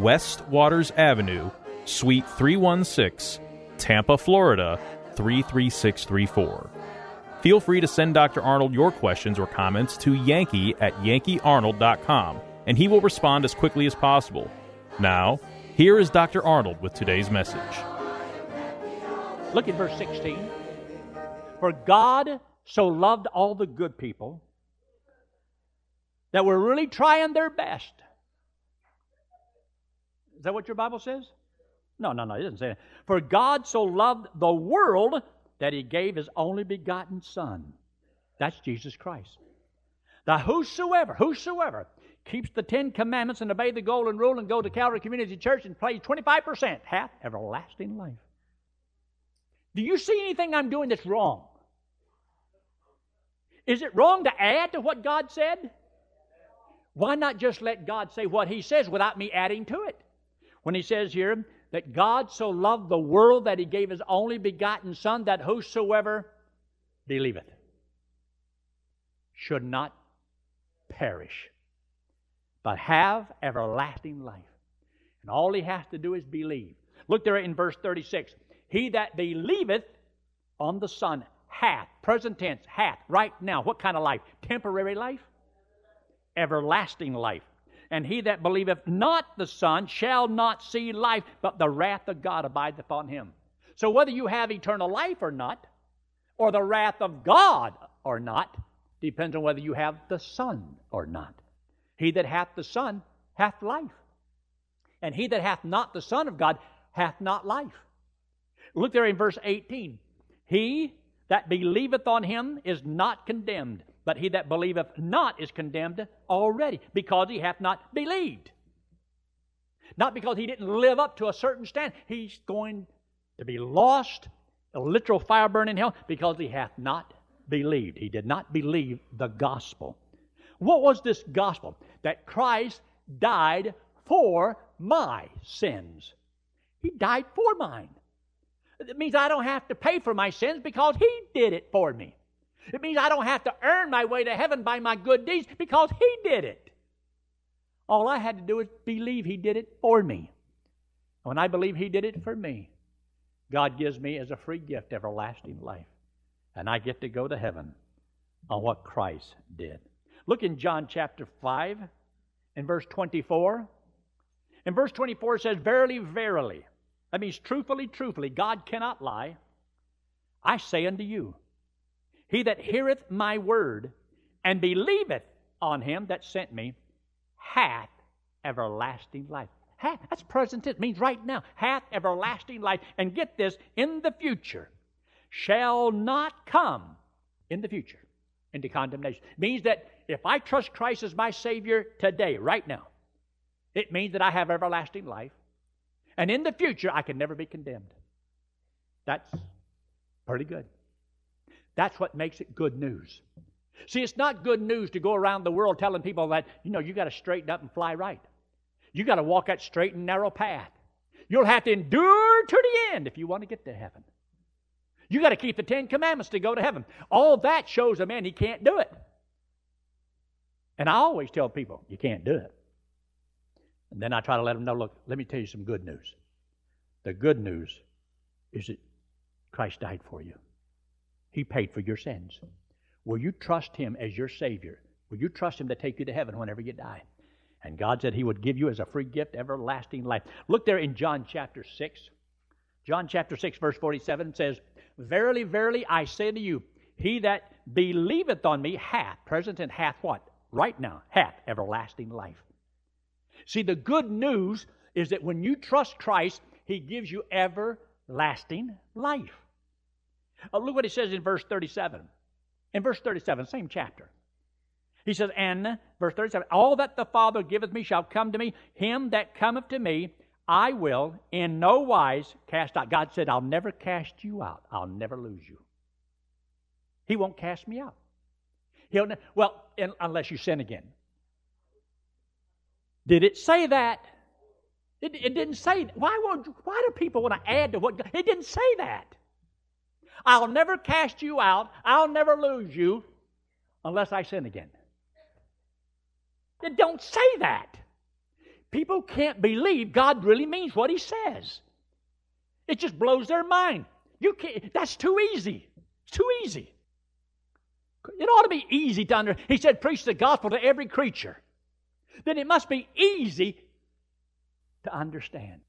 West Waters Avenue, Suite 316, Tampa, Florida 33634. Feel free to send Dr. Arnold your questions or comments to Yankee at yankeearnold.com, and he will respond as quickly as possible. Now, here is Dr. Arnold with today's message. Look at verse 16. For God so loved all the good people that were really trying their best. Is that what your Bible says? No, no, no, it doesn't say that. For God so loved the world that he gave his only begotten Son. That's Jesus Christ. The whosoever, whosoever keeps the Ten Commandments and obey the Golden Rule and go to Calvary Community Church and pays 25% hath everlasting life. Do you see anything I'm doing that's wrong? Is it wrong to add to what God said? Why not just let God say what He says without me adding to it? When He says here, that God so loved the world that he gave his only begotten Son, that whosoever believeth should not perish, but have everlasting life. And all he has to do is believe. Look there in verse 36. He that believeth on the Son hath, present tense, hath, right now. What kind of life? Temporary life? Everlasting life. And he that believeth not the Son shall not see life, but the wrath of God abideth upon him. So whether you have eternal life or not, or the wrath of God or not, depends on whether you have the Son or not. He that hath the Son hath life. And he that hath not the Son of God hath not life. Look there in verse 18. He that believeth on him is not condemned, but he that believeth not is condemned already, because he hath not believed. Not because he didn't live up to a certain standard. He's going to be lost, a literal fire burning hell, because he hath not believed. He did not believe the gospel. What was this gospel? That Christ died for my sins. He died for mine. It means I don't have to pay for my sins because He did it for me. It means I don't have to earn my way to heaven by my good deeds because He did it. All I had to do is believe He did it for me. And When I believe He did it for me, God gives me as a free gift everlasting life. And I get to go to heaven on what Christ did. Look in John chapter 5 in verse 24. In verse 24 it says, Verily, verily. That means truthfully, truthfully. God cannot lie. I say unto you, he that heareth my word and believeth on him that sent me hath everlasting life. Hath, that's present tense, means right now. Hath everlasting life. And get this, in the future shall not come in the future into condemnation. Means that if I trust Christ as my Savior today, right now, it means that I have everlasting life. And in the future, I can never be condemned. That's pretty good. That's what makes it good news. See, it's not good news to go around the world telling people that, you know, you got to straighten up and fly right. You got to walk that straight and narrow path. You'll have to endure to the end if you want to get to heaven. You got to keep the Ten Commandments to go to heaven. All that shows a man he can't do it. And I always tell people, you can't do it. And then I try to let them know look, let me tell you some good news. The good news is that Christ died for you. He paid for your sins. Will you trust Him as your Savior? Will you trust Him to take you to heaven whenever you die? And God said He would give you as a free gift everlasting life. Look there in John chapter 6. John chapter 6, verse 47 says, Verily, verily, I say to you, he that believeth on me hath, present and hath what? Right now, hath everlasting life. See, the good news is that when you trust Christ, He gives you everlasting life. Uh, look what he says in verse 37. In verse 37, same chapter. He says, And, verse 37, All that the Father giveth me shall come to me. Him that cometh to me, I will in no wise cast out. God said, I'll never cast you out. I'll never lose you. He won't cast me out. He'll ne- well, in, unless you sin again. Did it say that? It, it didn't say. Why would? Why do people want to add to what? God, it didn't say that. I'll never cast you out. I'll never lose you, unless I sin again. Don't say that. People can't believe God really means what He says. It just blows their mind. You can't. That's too easy. It's too easy. It ought to be easy to understand. He said, preach the gospel to every creature. Then it must be easy to understand.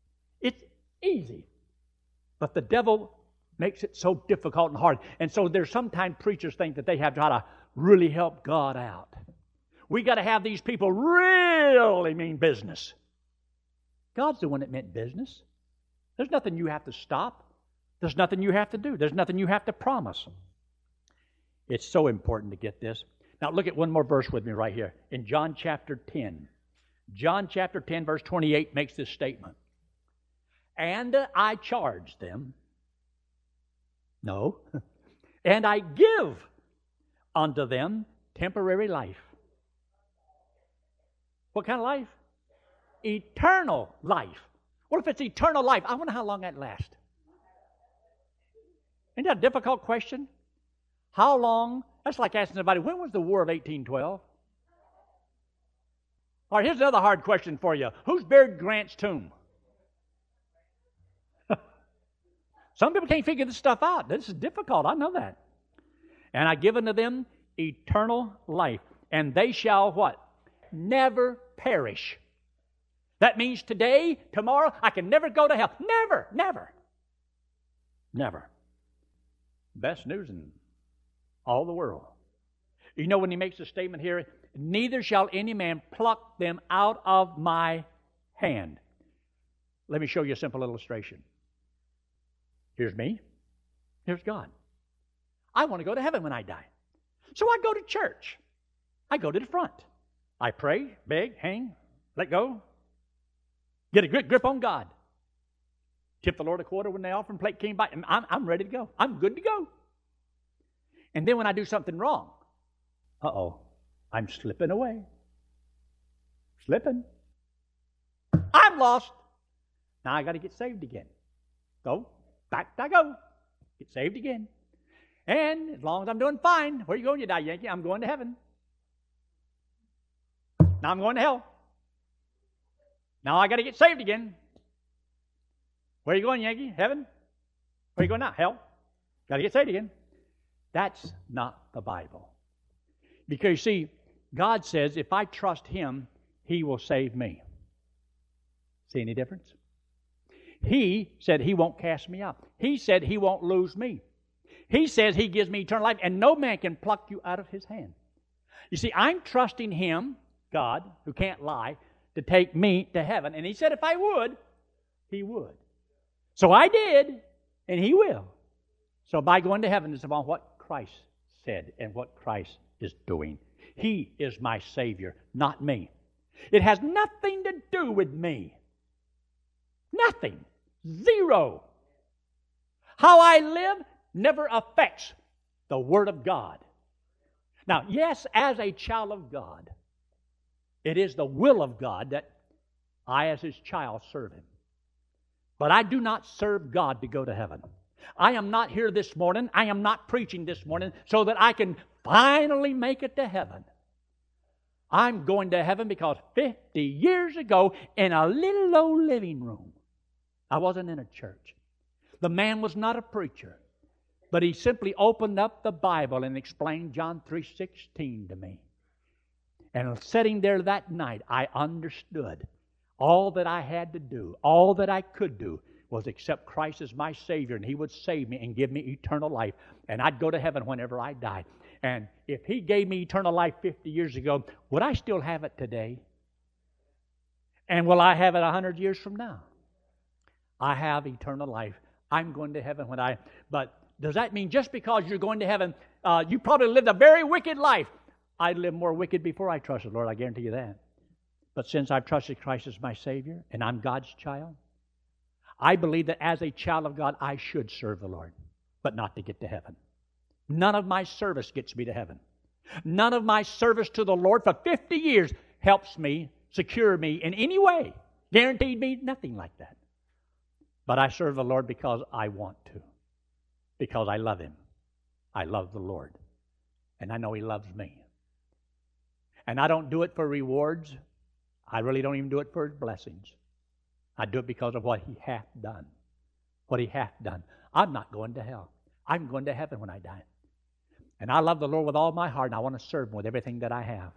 It's easy. But the devil makes it so difficult and hard. And so there's sometimes preachers think that they have to try to really help God out. We got to have these people really mean business. God's the one that meant business. There's nothing you have to stop. There's nothing you have to do. There's nothing you have to promise. It's so important to get this. Now, look at one more verse with me right here in John chapter 10. John chapter 10, verse 28 makes this statement. And I charge them, no, and I give unto them temporary life. What kind of life? Eternal life. What if it's eternal life? I wonder how long that lasts. Isn't that a difficult question? How long? That's like asking somebody, when was the War of 1812? All right, here's another hard question for you. Who's buried Grant's tomb? Some people can't figure this stuff out. This is difficult. I know that. And I give unto them eternal life, and they shall what? Never perish. That means today, tomorrow, I can never go to hell. Never, never, never. Best news in all the world. You know when he makes a statement here, neither shall any man pluck them out of my hand. Let me show you a simple illustration. Here's me. Here's God. I want to go to heaven when I die. So I go to church. I go to the front. I pray, beg, hang, let go. Get a good grip on God. Tip the Lord a quarter when the offering plate came by. I'm, I'm ready to go. I'm good to go. And then when I do something wrong, uh oh, I'm slipping away. Slipping. I'm lost. Now I got to get saved again. Go. Back I go. Get saved again. And as long as I'm doing fine, where you going, you die Yankee? I'm going to heaven. Now I'm going to hell. Now I got to get saved again. Where you going, Yankee? Heaven? Where you going now? Hell. Got to get saved again. That's not the Bible. Because you see, God says if I trust Him, He will save me. See any difference? He said He won't cast me out. He said He won't lose me. He says He gives me eternal life, and no man can pluck you out of His hand. You see, I'm trusting Him, God, who can't lie, to take me to heaven. And He said if I would, He would. So I did, and He will. So by going to heaven is upon what Christ said and what Christ is doing. He is my Savior, not me. It has nothing to do with me. Nothing. Zero. How I live never affects the Word of God. Now, yes, as a child of God, it is the will of God that I, as His child, serve Him. But I do not serve God to go to heaven. I am not here this morning. I am not preaching this morning so that I can finally make it to heaven. I'm going to heaven because 50 years ago, in a little old living room, I wasn't in a church. The man was not a preacher, but he simply opened up the Bible and explained John 3:16 to me. And sitting there that night, I understood all that I had to do, all that I could do was accept Christ as my Savior, and He would save me and give me eternal life, and I'd go to heaven whenever I died. And if He gave me eternal life 50 years ago, would I still have it today? And will I have it 100 years from now? I have eternal life. I'm going to heaven when I. But does that mean just because you're going to heaven, uh, you probably lived a very wicked life? I lived more wicked before I trusted Lord, I guarantee you that. But since I've trusted Christ as my Savior and I'm God's child, I believe that as a child of God, I should serve the Lord, but not to get to heaven. None of my service gets me to heaven. None of my service to the Lord for 50 years helps me, secure me in any way, guaranteed me nothing like that. But I serve the Lord because I want to, because I love Him. I love the Lord, and I know He loves me. And I don't do it for rewards. I really don't even do it for His blessings. I do it because of what He hath done. What He hath done. I'm not going to hell. I'm going to heaven when I die. And I love the Lord with all my heart, and I want to serve Him with everything that I have.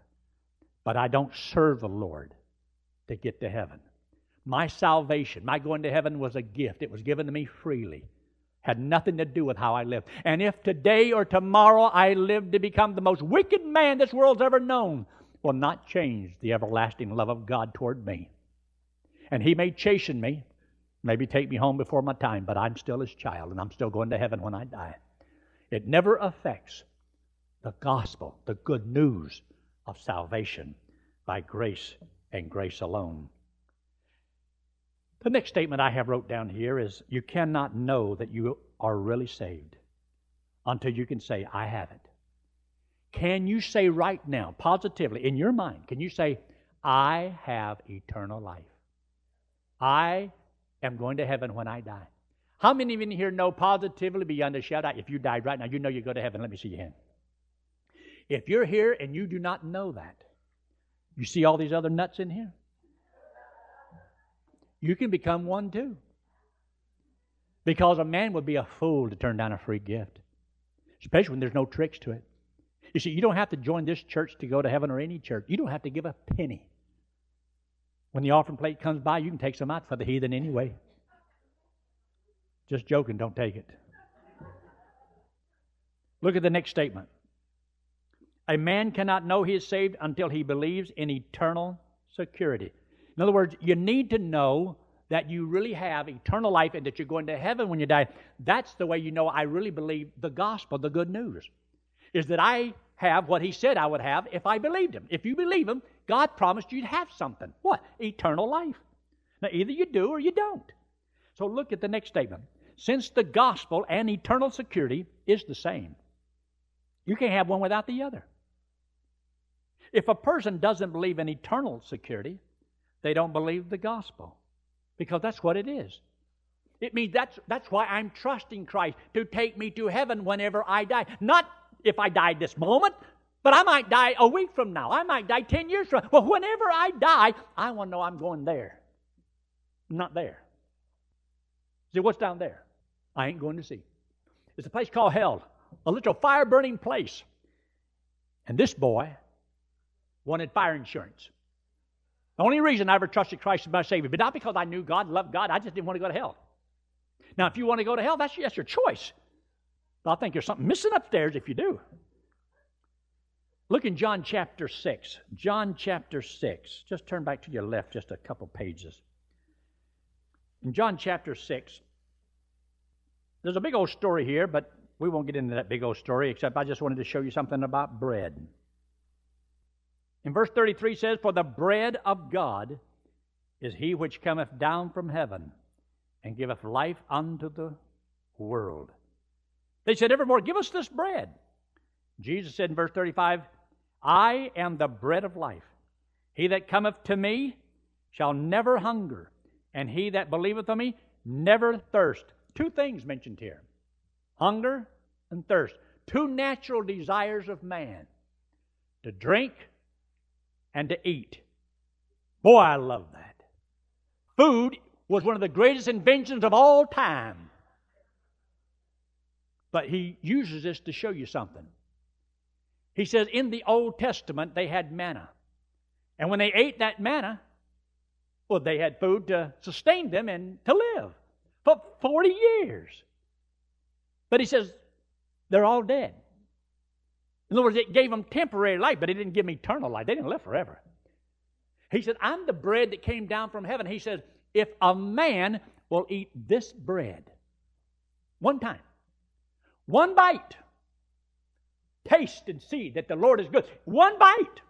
But I don't serve the Lord to get to heaven. My salvation, my going to heaven was a gift. It was given to me freely. Had nothing to do with how I lived. And if today or tomorrow I live to become the most wicked man this world's ever known, will not change the everlasting love of God toward me. And He may chasten me, maybe take me home before my time, but I'm still His child, and I'm still going to heaven when I die. It never affects the gospel, the good news of salvation by grace and grace alone. The next statement I have wrote down here is you cannot know that you are really saved until you can say, I have it. Can you say right now, positively, in your mind, can you say, I have eternal life? I am going to heaven when I die. How many of you here know positively beyond a shadow, if you died right now, you know you go to heaven? Let me see your hand. If you're here and you do not know that, you see all these other nuts in here? You can become one too. Because a man would be a fool to turn down a free gift, especially when there's no tricks to it. You see, you don't have to join this church to go to heaven or any church. You don't have to give a penny. When the offering plate comes by, you can take some out for the heathen anyway. Just joking, don't take it. Look at the next statement. A man cannot know he is saved until he believes in eternal security. In other words, you need to know that you really have eternal life and that you're going to heaven when you die. That's the way you know I really believe the gospel, the good news. Is that I have what he said I would have if I believed him. If you believe him, God promised you'd have something. What? Eternal life. Now, either you do or you don't. So look at the next statement. Since the gospel and eternal security is the same, you can't have one without the other. If a person doesn't believe in eternal security, they don't believe the gospel because that's what it is. It means that's, that's why I'm trusting Christ to take me to heaven whenever I die. Not if I died this moment, but I might die a week from now. I might die 10 years from now. Well, whenever I die, I want to know I'm going there. Not there. See, what's down there? I ain't going to see. It's a place called hell, a literal fire burning place. And this boy wanted fire insurance. The only reason I ever trusted Christ as my Savior, but not because I knew God, loved God, I just didn't want to go to hell. Now, if you want to go to hell, that's, that's your choice. But I think there's something missing upstairs if you do. Look in John chapter 6. John chapter 6. Just turn back to your left just a couple pages. In John chapter 6, there's a big old story here, but we won't get into that big old story, except I just wanted to show you something about bread. In verse 33 says, For the bread of God is he which cometh down from heaven and giveth life unto the world. They said, Evermore, give us this bread. Jesus said in verse 35, I am the bread of life. He that cometh to me shall never hunger, and he that believeth on me never thirst. Two things mentioned here hunger and thirst. Two natural desires of man to drink and to eat. Boy, I love that. Food was one of the greatest inventions of all time. But he uses this to show you something. He says in the Old Testament they had manna. And when they ate that manna, well, they had food to sustain them and to live for 40 years. But he says they're all dead. In other words, it gave them temporary life, but it didn't give them eternal life. They didn't live forever. He said, I'm the bread that came down from heaven. He says, if a man will eat this bread one time, one bite, taste and see that the Lord is good. One bite,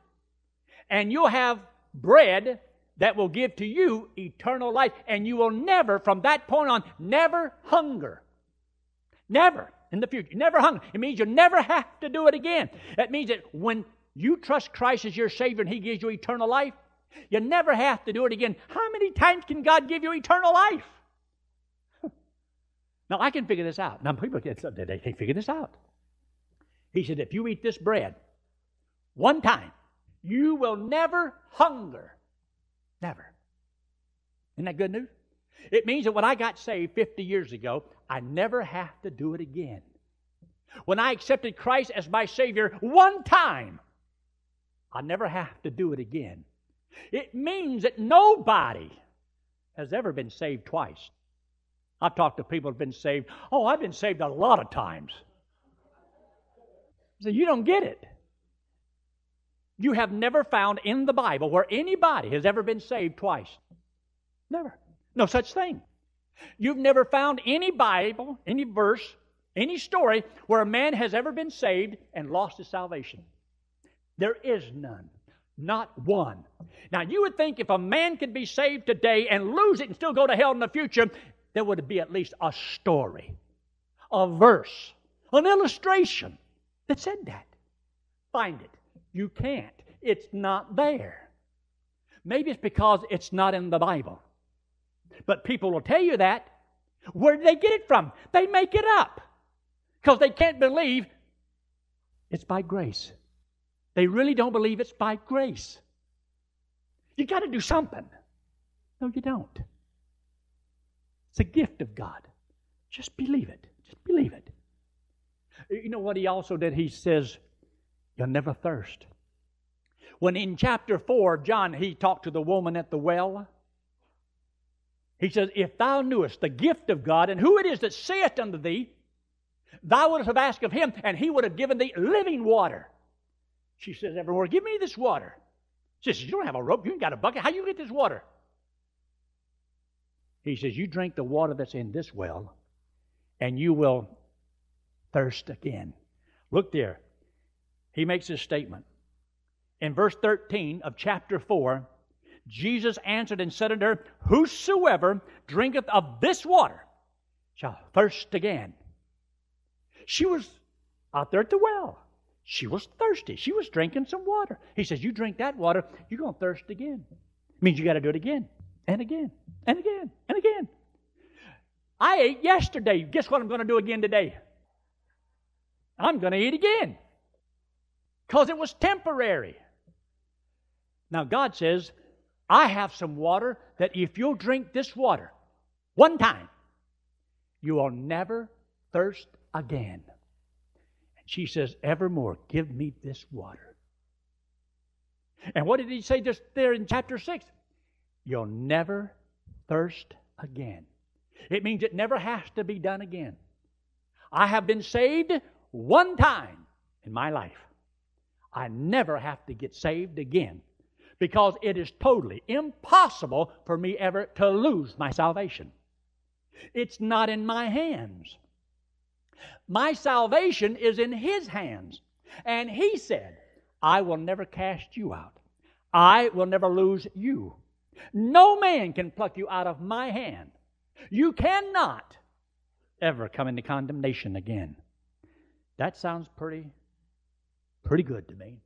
and you'll have bread that will give to you eternal life, and you will never, from that point on, never hunger. Never in the future. Never hunger. It means you never have to do it again. That means that when you trust Christ as your Savior and He gives you eternal life, you never have to do it again. How many times can God give you eternal life? Now, I can figure this out. Now, people they can't figure this out. He said, if you eat this bread one time, you will never hunger. Never. Isn't that good news? It means that when I got saved 50 years ago, I never have to do it again. When I accepted Christ as my Savior one time, I never have to do it again. It means that nobody has ever been saved twice. I've talked to people who've been saved. Oh, I've been saved a lot of times. So you don't get it. You have never found in the Bible where anybody has ever been saved twice. Never. No such thing. You've never found any Bible, any verse, any story where a man has ever been saved and lost his salvation. There is none. Not one. Now, you would think if a man could be saved today and lose it and still go to hell in the future, there would be at least a story, a verse, an illustration that said that. Find it. You can't. It's not there. Maybe it's because it's not in the Bible. But people will tell you that. Where did they get it from? They make it up because they can't believe it's by grace. They really don't believe it's by grace. You got to do something. No, you don't. It's a gift of God. Just believe it. Just believe it. You know what he also did? He says, You'll never thirst. When in chapter 4, John, he talked to the woman at the well. He says, If thou knewest the gift of God and who it is that saith unto thee, thou wouldst have asked of him, and he would have given thee living water. She says everywhere, Give me this water. She says, You don't have a rope, you ain't got a bucket. How you get this water? He says, You drink the water that's in this well, and you will thirst again. Look there. He makes this statement. In verse 13 of chapter 4, Jesus answered and said unto her, Whosoever drinketh of this water shall thirst again. She was out there at the well. She was thirsty. She was drinking some water. He says, You drink that water, you're going to thirst again. It means you got to do it again and again and again and again. I ate yesterday. Guess what I'm going to do again today? I'm going to eat again because it was temporary. Now, God says, I have some water that if you'll drink this water one time, you will never thirst again. And she says, Evermore, give me this water. And what did he say just there in chapter 6? You'll never thirst again. It means it never has to be done again. I have been saved one time in my life. I never have to get saved again because it is totally impossible for me ever to lose my salvation. It's not in my hands. My salvation is in His hands. And He said, I will never cast you out. I will never lose you. No man can pluck you out of my hand. You cannot ever come into condemnation again. That sounds pretty, pretty good to me.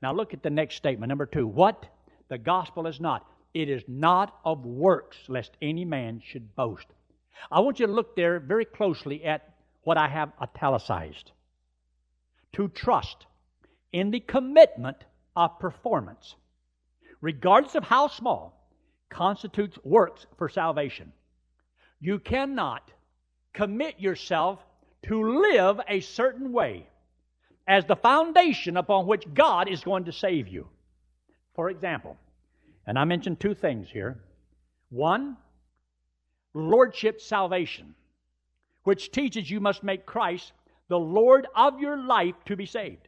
Now look at the next statement, number two. What the gospel is not. It is not of works, lest any man should boast. I want you to look there very closely at what I have italicized. To trust in the commitment of performance, regardless of how small, constitutes works for salvation. You cannot commit yourself to live a certain way as the foundation upon which God is going to save you. For example, and I mentioned two things here. One, lordship salvation, which teaches you must make Christ the Lord of your life to be saved.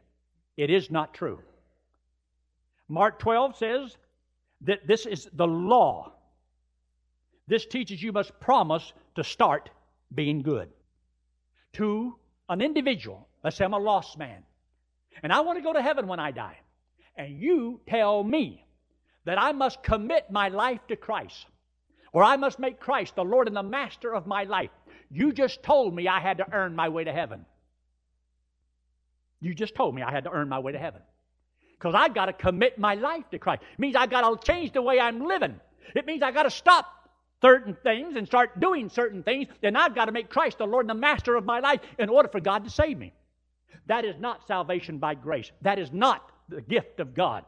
It is not true. Mark 12 says that this is the law. This teaches you must promise to start being good. To an individual, let's say I'm a lost man, and I want to go to heaven when I die. And you tell me that I must commit my life to Christ, or I must make Christ the Lord and the master of my life. You just told me I had to earn my way to heaven. You just told me I had to earn my way to heaven. Because I've got to commit my life to Christ. It means I've got to change the way I'm living. It means I've got to stop certain things and start doing certain things. Then I've got to make Christ the Lord and the master of my life in order for God to save me. That is not salvation by grace. That is not the gift of God.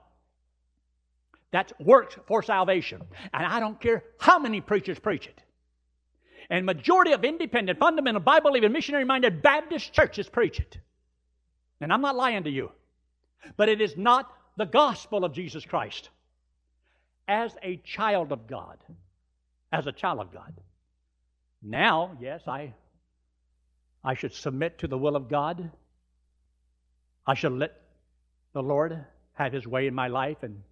That's works for salvation. And I don't care how many preachers preach it. And majority of independent, fundamental, Bible-believing, missionary-minded Baptist churches preach it. And I'm not lying to you. But it is not the gospel of Jesus Christ. As a child of God, as a child of God. Now, yes, I, I should submit to the will of God. I should let the Lord have His way in my life and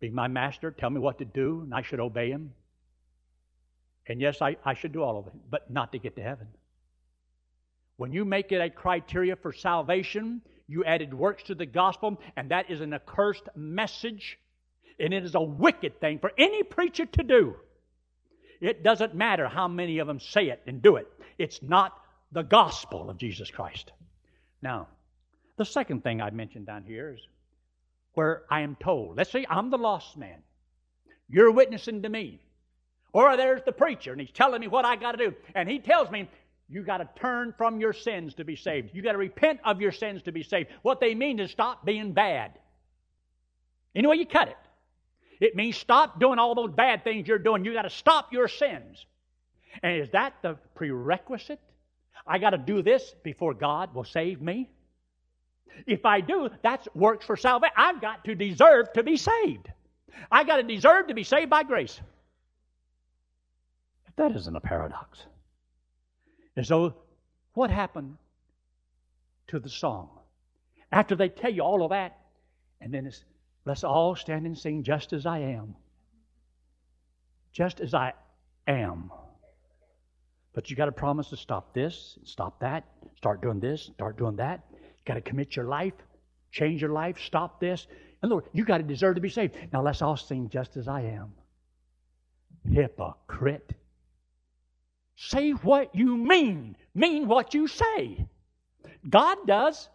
be my master, tell me what to do, and I should obey Him. And yes, I, I should do all of it, but not to get to heaven. When you make it a criteria for salvation, you added works to the gospel, and that is an accursed message. And it is a wicked thing for any preacher to do. It doesn't matter how many of them say it and do it, it's not the gospel of Jesus Christ. Now, the second thing I mentioned down here is where I am told, let's say I'm the lost man. You're witnessing to me. Or there's the preacher, and he's telling me what I got to do. And he tells me, you got to turn from your sins to be saved. You got to repent of your sins to be saved. What they mean is stop being bad. Anyway, you cut it. It means stop doing all those bad things you're doing. You got to stop your sins. And is that the prerequisite? I got to do this before God will save me? If I do, that's works for salvation. I've got to deserve to be saved. I got to deserve to be saved by grace. That isn't a paradox. And so, what happened to the song? After they tell you all of that, and then it's, let's all stand and sing just as I am. Just as I am. But you got to promise to stop this, stop that, start doing this, start doing that. Got to commit your life, change your life, stop this. And Lord, you got to deserve to be saved. Now let's all sing just as I am. Hypocrite. Say what you mean. Mean what you say. God does.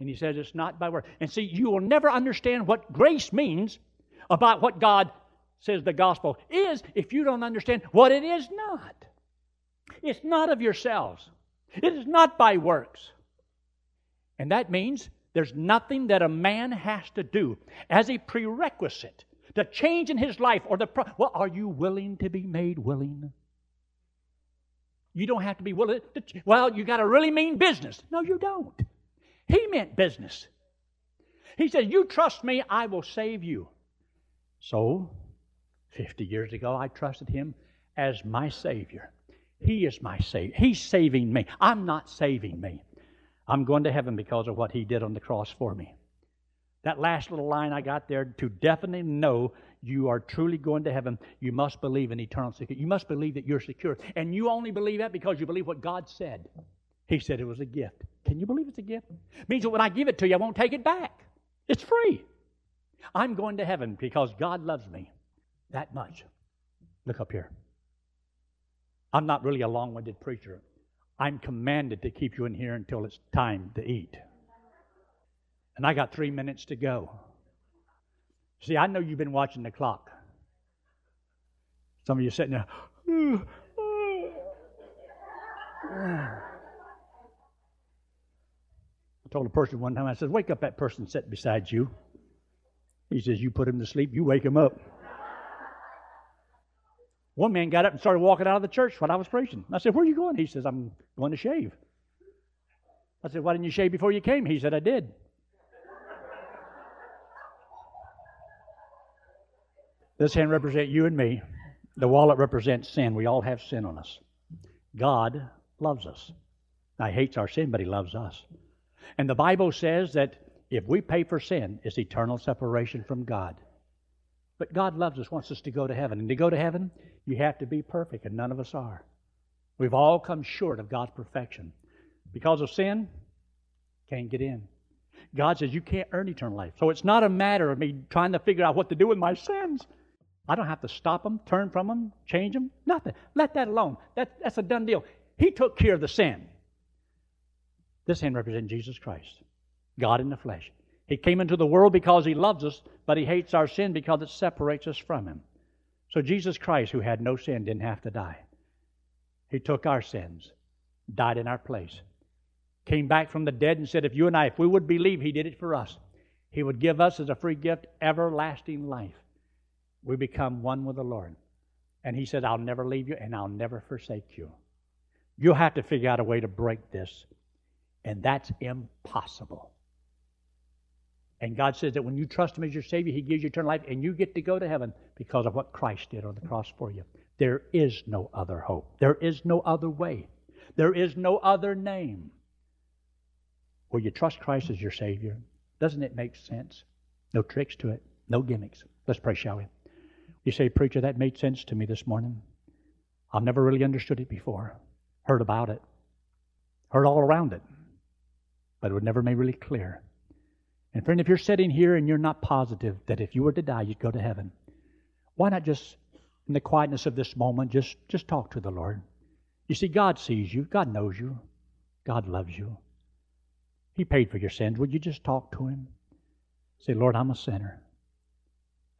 And he says it's not by word. And see, you will never understand what grace means about what God says the gospel is if you don't understand what it is not. It's not of yourselves. It is not by works. And that means there's nothing that a man has to do as a prerequisite to change in his life or the pro- well are you willing to be made willing you don't have to be willing to, ch- well, you got to really mean business. No, you don't. He meant business. He said, You trust me, I will save you. So, 50 years ago, I trusted him as my Savior. He is my Savior. He's saving me. I'm not saving me. I'm going to heaven because of what He did on the cross for me. That last little line I got there to definitely know you are truly going to heaven, you must believe in eternal security. You must believe that you're secure. And you only believe that because you believe what God said. He said it was a gift. Can you believe it's a gift? It means that when I give it to you, I won't take it back. It's free. I'm going to heaven because God loves me that much. Look up here. I'm not really a long winded preacher. I'm commanded to keep you in here until it's time to eat. And I got three minutes to go. See, I know you've been watching the clock. Some of you sitting there. I told a person one time, I said, Wake up that person sitting beside you. He says, You put him to sleep, you wake him up. One man got up and started walking out of the church when I was preaching. I said, Where are you going? He says, I'm going to shave. I said, Why didn't you shave before you came? He said, I did. This hand represents you and me. The wallet represents sin. We all have sin on us. God loves us. Now, he hates our sin, but he loves us. And the Bible says that if we pay for sin, it's eternal separation from God. But God loves us, wants us to go to heaven. And to go to heaven, you have to be perfect, and none of us are. We've all come short of God's perfection. Because of sin, can't get in. God says you can't earn eternal life. So it's not a matter of me trying to figure out what to do with my sins. I don't have to stop them, turn from them, change them, nothing. Let that alone. That, that's a done deal. He took care of the sin. This hand represents Jesus Christ, God in the flesh. He came into the world because He loves us, but He hates our sin because it separates us from Him. So Jesus Christ, who had no sin, didn't have to die. He took our sins, died in our place, came back from the dead and said, If you and I, if we would believe He did it for us, He would give us as a free gift everlasting life. We become one with the Lord. And He said, I'll never leave you and I'll never forsake you. You'll have to figure out a way to break this. And that's impossible. And God says that when you trust Him as your Savior, He gives you eternal life, and you get to go to heaven because of what Christ did on the cross for you. There is no other hope. There is no other way. There is no other name. Will you trust Christ as your Savior? Doesn't it make sense? No tricks to it, no gimmicks. Let's pray, shall we? You say, Preacher, that made sense to me this morning. I've never really understood it before. Heard about it, heard all around it, but it was never made really clear. And friend, if you're sitting here and you're not positive that if you were to die, you'd go to heaven, why not just, in the quietness of this moment, just, just talk to the Lord? You see, God sees you, God knows you, God loves you. He paid for your sins. Would you just talk to Him? Say, Lord, I'm a sinner,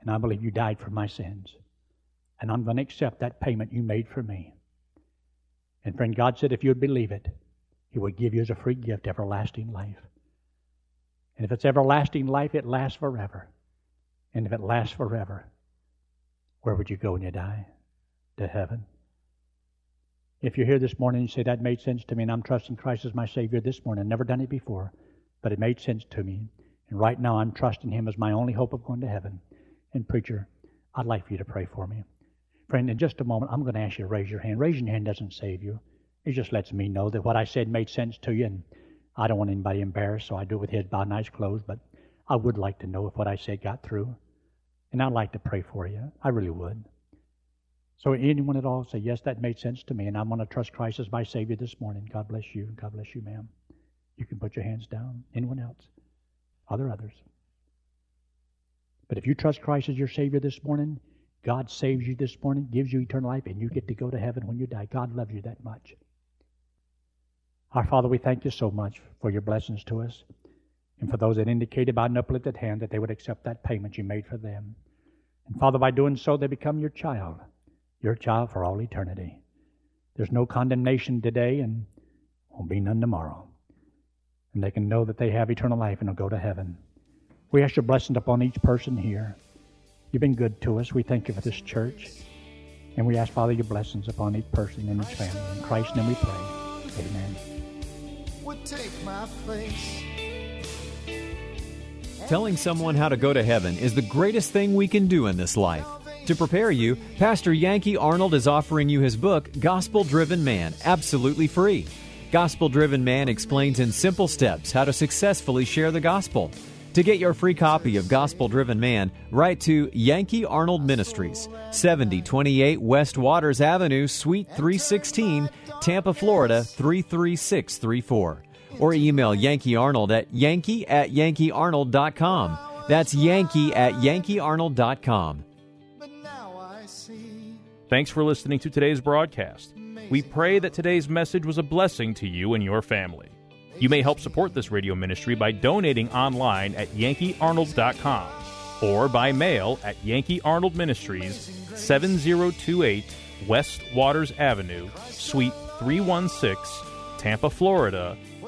and I believe you died for my sins, and I'm going to accept that payment you made for me. And friend, God said if you'd believe it, He would give you as a free gift everlasting life. And if it's everlasting life, it lasts forever. And if it lasts forever, where would you go when you die? To heaven. If you're here this morning and you say, That made sense to me, and I'm trusting Christ as my Savior this morning, I've never done it before, but it made sense to me. And right now I'm trusting Him as my only hope of going to heaven. And, preacher, I'd like for you to pray for me. Friend, in just a moment, I'm going to ask you to raise your hand. Raising your hand doesn't save you, it just lets me know that what I said made sense to you. And I don't want anybody embarrassed, so I do it with head bowed and eyes closed, but I would like to know if what I said got through. And I'd like to pray for you. I really would. So, anyone at all say, Yes, that made sense to me, and I'm going to trust Christ as my Savior this morning. God bless you. God bless you, ma'am. You can put your hands down. Anyone else? Other others. But if you trust Christ as your Savior this morning, God saves you this morning, gives you eternal life, and you get to go to heaven when you die. God loves you that much. Our Father, we thank you so much for your blessings to us and for those that indicated by an uplifted hand that they would accept that payment you made for them. And Father, by doing so, they become your child, your child for all eternity. There's no condemnation today and won't be none tomorrow. And they can know that they have eternal life and will go to heaven. We ask your blessings upon each person here. You've been good to us. We thank you for this church. And we ask, Father, your blessings upon each person and each family. In Christ's name we pray. Amen Telling someone how to go to heaven is the greatest thing we can do in this life. To prepare you, Pastor Yankee Arnold is offering you his book, Gospel Driven Man, absolutely free. Gospel Driven Man explains in simple steps how to successfully share the gospel. To get your free copy of Gospel Driven Man, write to Yankee Arnold Ministries, 7028 West Waters Avenue, Suite 316, Tampa, Florida 33634. Or email Yankee Arnold at yankee at yankeearnold.com. That's yankee at yankeearnold.com. Thanks for listening to today's broadcast. We pray that today's message was a blessing to you and your family. You may help support this radio ministry by donating online at yankeearnold.com or by mail at Yankee Arnold Ministries, 7028 West Waters Avenue, Suite 316, Tampa, Florida